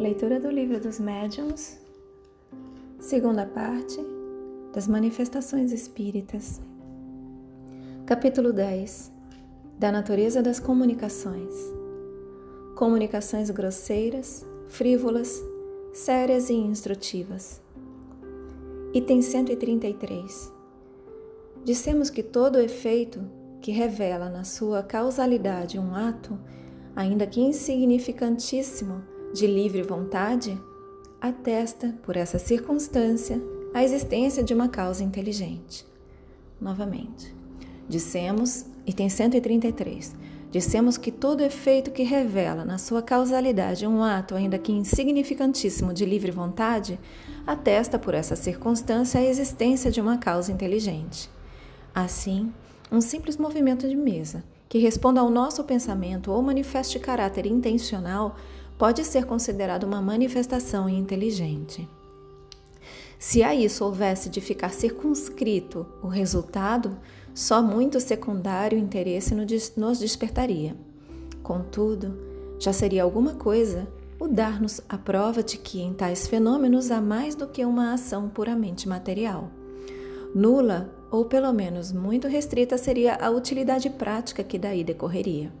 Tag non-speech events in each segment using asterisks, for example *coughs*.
Leitura do Livro dos Médiuns, segunda parte das Manifestações Espíritas, capítulo 10 Da Natureza das Comunicações. Comunicações grosseiras, frívolas, sérias e instrutivas. Item 133. Dissemos que todo efeito que revela na sua causalidade um ato, ainda que insignificantíssimo, de livre vontade, atesta, por essa circunstância, a existência de uma causa inteligente. Novamente, dissemos, item 133, dissemos que todo efeito que revela na sua causalidade um ato, ainda que insignificantíssimo, de livre vontade, atesta, por essa circunstância, a existência de uma causa inteligente. Assim, um simples movimento de mesa, que responda ao nosso pensamento ou manifeste caráter intencional, pode ser considerado uma manifestação inteligente. Se a isso houvesse de ficar circunscrito o resultado, só muito secundário interesse nos despertaria. Contudo, já seria alguma coisa o dar-nos a prova de que em tais fenômenos há mais do que uma ação puramente material. Nula, ou pelo menos muito restrita, seria a utilidade prática que daí decorreria.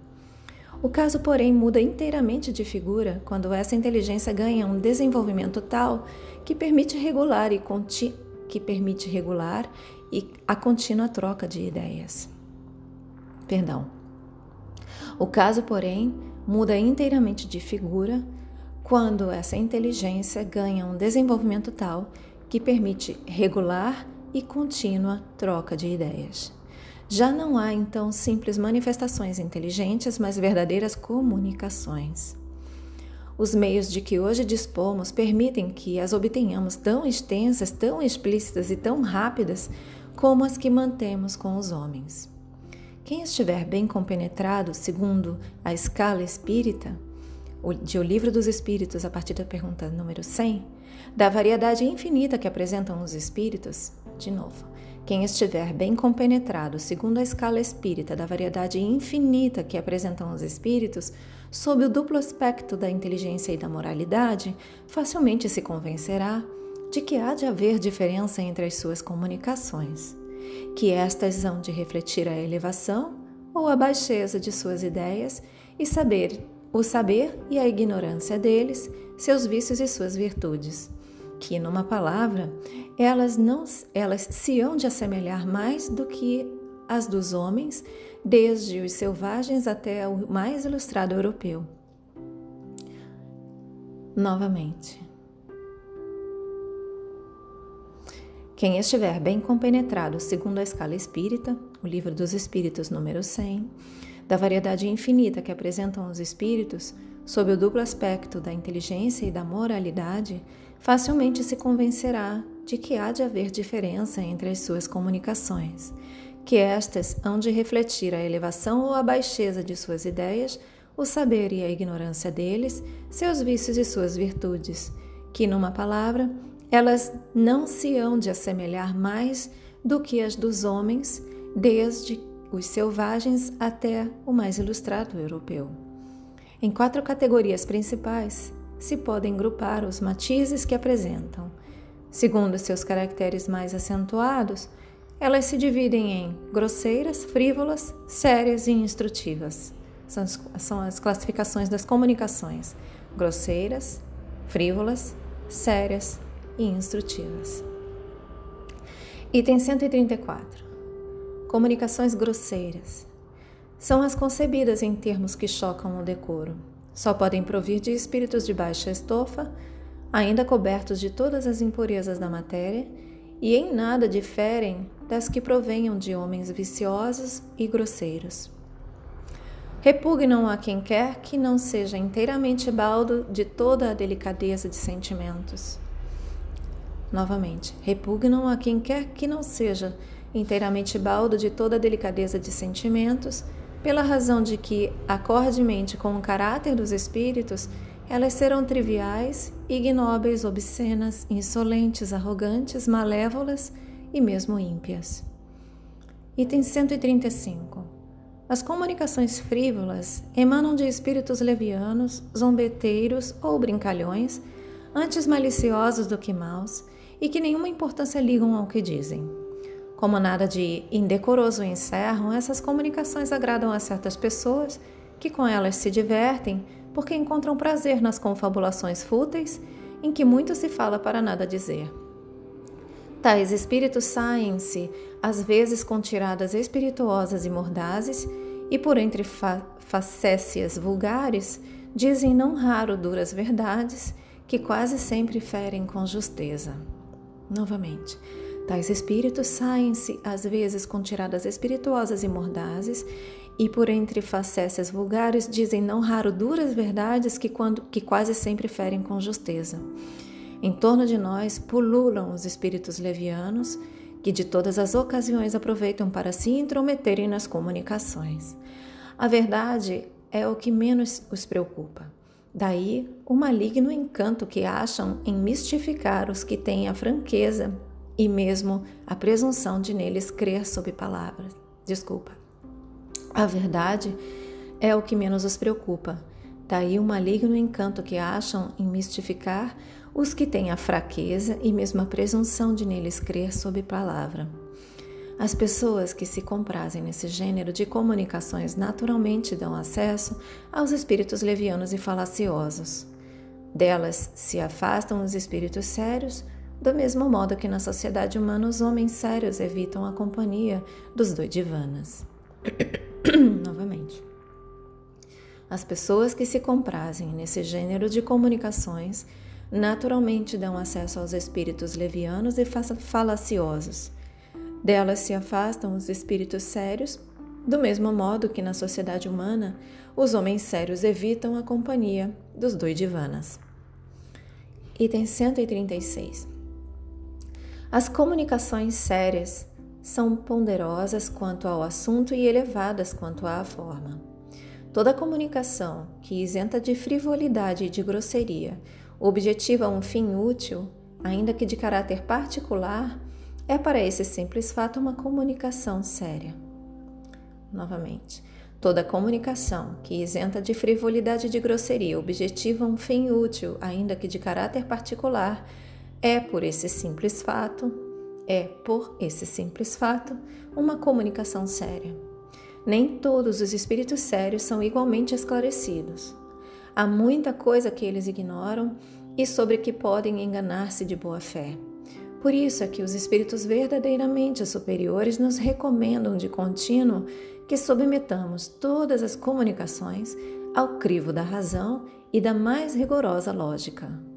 O caso, porém, muda inteiramente de figura quando essa inteligência ganha um desenvolvimento tal que permite regular e que permite regular e a contínua troca de ideias. Perdão. O caso, porém, muda inteiramente de figura quando essa inteligência ganha um desenvolvimento tal que permite regular e contínua troca de ideias. Já não há então simples manifestações inteligentes, mas verdadeiras comunicações. Os meios de que hoje dispomos permitem que as obtenhamos tão extensas, tão explícitas e tão rápidas como as que mantemos com os homens. Quem estiver bem compenetrado, segundo a escala espírita, de O Livro dos Espíritos, a partir da pergunta número 100, da variedade infinita que apresentam os espíritos, de novo, quem estiver bem compenetrado, segundo a escala espírita da variedade infinita que apresentam os espíritos, sob o duplo aspecto da inteligência e da moralidade, facilmente se convencerá de que há de haver diferença entre as suas comunicações, que estas hão de refletir a elevação ou a baixeza de suas ideias e saber o saber e a ignorância deles, seus vícios e suas virtudes que, numa palavra, elas não elas se hão de assemelhar mais do que as dos homens, desde os selvagens até o mais ilustrado europeu. Novamente. Quem estiver bem compenetrado segundo a escala espírita, o Livro dos Espíritos número 100, da variedade infinita que apresentam os espíritos, sob o duplo aspecto da inteligência e da moralidade, facilmente se convencerá de que há de haver diferença entre as suas comunicações, que estas hão de refletir a elevação ou a baixeza de suas ideias, o saber e a ignorância deles, seus vícios e suas virtudes, que, numa palavra, elas não se hão de assemelhar mais do que as dos homens, desde os selvagens até o mais ilustrado europeu. Em quatro categorias principais, se podem grupar os matizes que apresentam. Segundo seus caracteres mais acentuados, elas se dividem em grosseiras, frívolas, sérias e instrutivas. São, são as classificações das comunicações: grosseiras, frívolas, sérias e instrutivas. Item 134. Comunicações grosseiras. São as concebidas em termos que chocam o decoro só podem provir de espíritos de baixa estofa, ainda cobertos de todas as impurezas da matéria, e em nada diferem das que provenham de homens viciosos e grosseiros. Repugnam a quem quer que não seja inteiramente baldo de toda a delicadeza de sentimentos. Novamente, repugnam a quem quer que não seja inteiramente baldo de toda a delicadeza de sentimentos pela razão de que, acordemente com o caráter dos espíritos, elas serão triviais, ignóbeis, obscenas, insolentes, arrogantes, malévolas e mesmo ímpias. Item 135. as comunicações frívolas emanam de espíritos levianos, zombeteiros ou brincalhões, antes maliciosos do que maus, e que nenhuma importância ligam ao que dizem. Como nada de indecoroso encerram, essas comunicações agradam a certas pessoas que com elas se divertem porque encontram prazer nas confabulações fúteis em que muito se fala para nada dizer. Tais espíritos saem-se, às vezes com tiradas espirituosas e mordazes, e por entre fa facécias vulgares, dizem não raro duras verdades que quase sempre ferem com justeza. Novamente, tais espíritos saem-se, às vezes com tiradas espirituosas e mordazes, e por entre facécias vulgares dizem não raro duras verdades que, quando, que quase sempre ferem com justeza. Em torno de nós pululam os espíritos levianos, que de todas as ocasiões aproveitam para se intrometerem nas comunicações. A verdade é o que menos os preocupa. Daí o maligno encanto que acham em mistificar os que têm a franqueza e mesmo a presunção de neles crer sob palavras. Desculpa. A verdade é o que menos os preocupa. Daí o maligno encanto que acham em mistificar os que têm a fraqueza e mesmo a presunção de neles crer sob palavra. As pessoas que se comprazem nesse gênero de comunicações naturalmente dão acesso aos espíritos levianos e falaciosos. Delas se afastam os espíritos sérios, do mesmo modo que na sociedade humana os homens sérios evitam a companhia dos doidivanas. *coughs* Novamente. As pessoas que se comprazem nesse gênero de comunicações naturalmente dão acesso aos espíritos levianos e falaciosos. Delas se afastam os espíritos sérios, do mesmo modo que na sociedade humana os homens sérios evitam a companhia dos doidivanas. Item 136. As comunicações sérias são ponderosas quanto ao assunto e elevadas quanto à forma. Toda comunicação que isenta de frivolidade e de grosseria objetiva um fim útil, ainda que de caráter particular, é para esse simples fato uma comunicação séria. Novamente, toda comunicação que isenta de frivolidade e de grosseria objetiva um fim útil, ainda que de caráter particular, é por esse simples fato, é por esse simples fato, uma comunicação séria. Nem todos os espíritos sérios são igualmente esclarecidos. Há muita coisa que eles ignoram e sobre que podem enganar-se de boa fé. Por isso é que os espíritos verdadeiramente superiores nos recomendam de contínuo que submetamos todas as comunicações ao crivo da razão e da mais rigorosa lógica.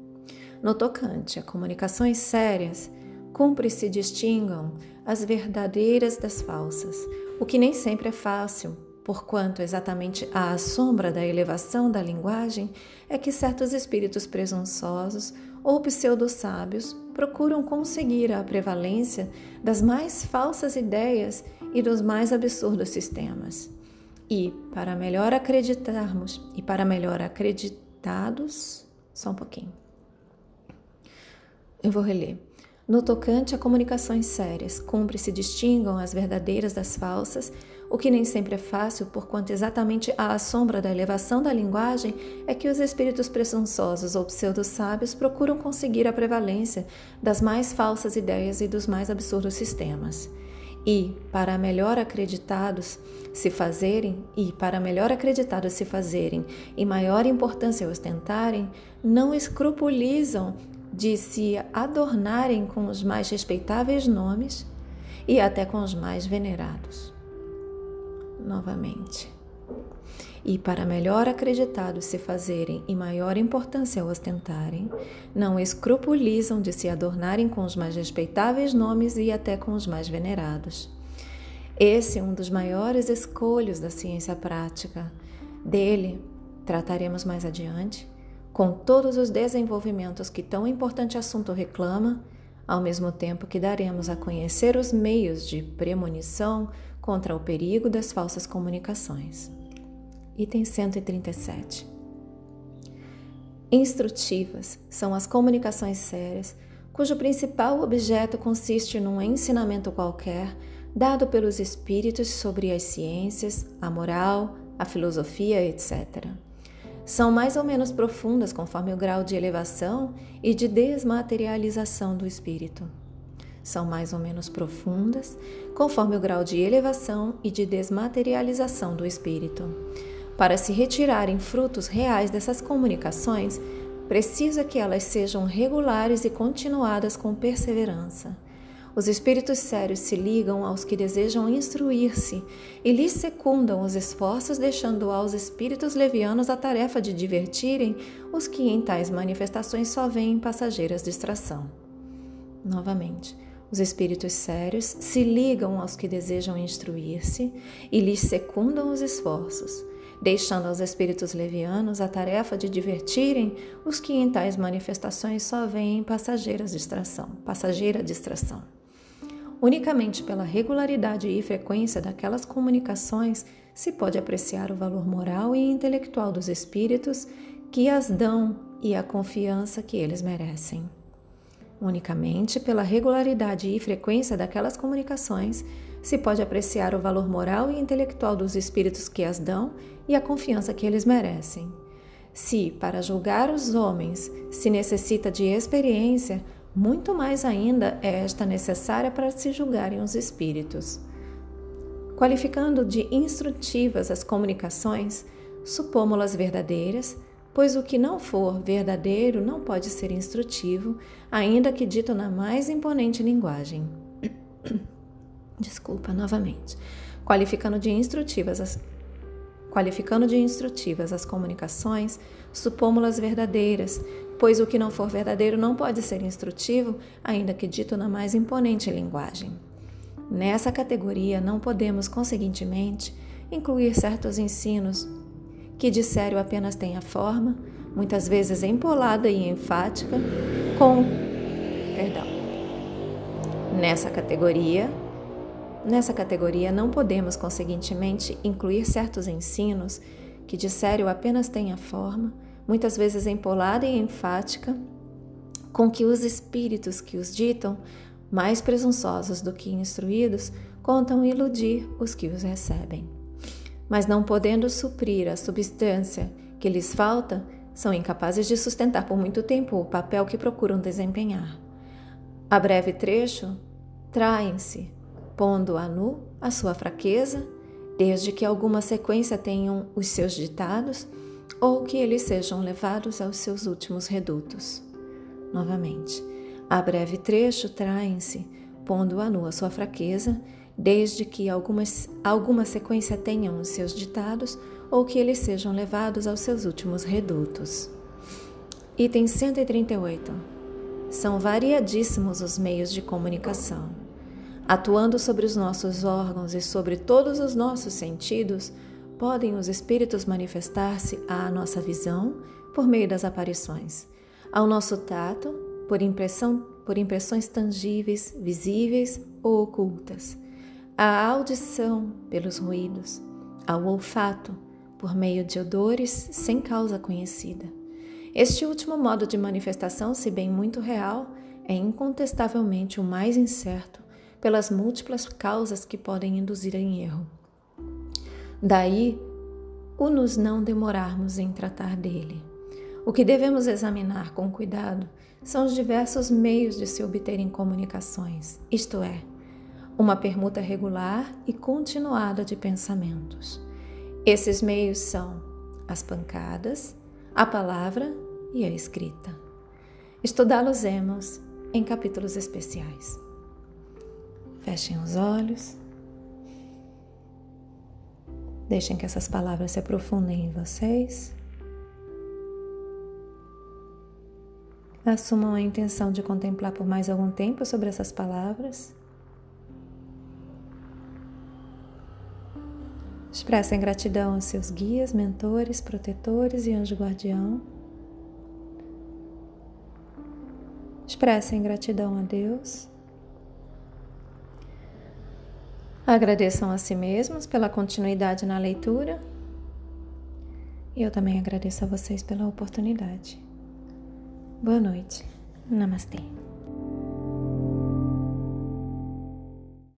No tocante a comunicações sérias, cumpre se distingam as verdadeiras das falsas, o que nem sempre é fácil, porquanto exatamente à sombra da elevação da linguagem é que certos espíritos presunçosos ou pseudo-sábios procuram conseguir a prevalência das mais falsas ideias e dos mais absurdos sistemas. E, para melhor acreditarmos, e para melhor acreditados, só um pouquinho. Eu vou reler. No tocante a comunicações sérias, cumpre se distingam as verdadeiras das falsas, o que nem sempre é fácil, porquanto exatamente à sombra da elevação da linguagem é que os espíritos presunçosos ou pseudo-sábios procuram conseguir a prevalência das mais falsas ideias e dos mais absurdos sistemas. E, para melhor acreditados se fazerem, e para melhor acreditados se fazerem e maior importância ostentarem, não escrupulizam de se adornarem com os mais respeitáveis nomes e até com os mais venerados novamente. E para melhor acreditados se fazerem e maior importância ostentarem, não escrupulizam de se adornarem com os mais respeitáveis nomes e até com os mais venerados. Esse é um dos maiores escolhos da ciência prática. Dele trataremos mais adiante, com todos os desenvolvimentos que tão importante assunto reclama, ao mesmo tempo que daremos a conhecer os meios de premonição, contra o perigo das falsas comunicações. Item 137. Instrutivas são as comunicações sérias, cujo principal objeto consiste num ensinamento qualquer, dado pelos espíritos sobre as ciências, a moral, a filosofia, etc. São mais ou menos profundas conforme o grau de elevação e de desmaterialização do espírito. São mais ou menos profundas conforme o grau de elevação e de desmaterialização do espírito. Para se retirarem frutos reais dessas comunicações, precisa que elas sejam regulares e continuadas com perseverança. Os espíritos sérios se ligam aos que desejam instruir-se e lhes secundam os esforços, deixando aos espíritos levianos a tarefa de divertirem os que em tais manifestações só veem passageiras distração. Novamente, os espíritos sérios se ligam aos que desejam instruir-se e lhes secundam os esforços, deixando aos espíritos levianos a tarefa de divertirem os que em tais manifestações só veem passageiras distração, passageira distração. Unicamente pela regularidade e frequência daquelas comunicações se pode apreciar o valor moral e intelectual dos espíritos que as dão e a confiança que eles merecem. Unicamente pela regularidade e frequência daquelas comunicações se pode apreciar o valor moral e intelectual dos espíritos que as dão e a confiança que eles merecem. Se, para julgar os homens, se necessita de experiência, muito mais ainda é esta necessária para se julgarem os espíritos. Qualificando de instrutivas as comunicações, supômo-las verdadeiras, pois o que não for verdadeiro não pode ser instrutivo, ainda que dito na mais imponente linguagem. *coughs* Desculpa novamente. Qualificando de instrutivas as qualificando de instrutivas as comunicações, supômo-las verdadeiras, pois o que não for verdadeiro não pode ser instrutivo, ainda que dito na mais imponente linguagem. Nessa categoria, não podemos, conseguintemente, incluir certos ensinos que de sério apenas têm a forma, muitas vezes empolada e enfática, com. Perdão. Nessa categoria, Nessa categoria, não podemos, conseguintemente, incluir certos ensinos que de sério apenas têm a forma, muitas vezes empolada e enfática, com que os espíritos que os ditam, mais presunçosos do que instruídos, contam iludir os que os recebem. Mas não podendo suprir a substância que lhes falta, são incapazes de sustentar por muito tempo o papel que procuram desempenhar. A breve trecho traem-se pondo a nu a sua fraqueza, desde que alguma sequência tenham os seus ditados ou que eles sejam levados aos seus últimos redutos. Novamente, a breve trecho traem-se, pondo a nu a sua fraqueza, desde que algumas, alguma sequência tenham os seus ditados ou que eles sejam levados aos seus últimos redutos. Item 138. São variadíssimos os meios de comunicação Atuando sobre os nossos órgãos e sobre todos os nossos sentidos, podem os espíritos manifestar-se à nossa visão por meio das aparições, ao nosso tato por impressão por impressões tangíveis, visíveis ou ocultas, à audição pelos ruídos, ao olfato por meio de odores sem causa conhecida. Este último modo de manifestação, se bem muito real, é incontestavelmente o mais incerto pelas múltiplas causas que podem induzir em erro. Daí, o nos não demorarmos em tratar dele. O que devemos examinar com cuidado são os diversos meios de se obterem comunicações, isto é, uma permuta regular e continuada de pensamentos. Esses meios são as pancadas, a palavra e a escrita. Estudá-los-emos em capítulos especiais. Fechem os olhos. Deixem que essas palavras se aprofundem em vocês. Assumam a intenção de contemplar por mais algum tempo sobre essas palavras. Expressem gratidão aos seus guias, mentores, protetores e anjo guardião. Expressem gratidão a Deus. Agradeçam a si mesmos pela continuidade na leitura. E eu também agradeço a vocês pela oportunidade. Boa noite. Namastê.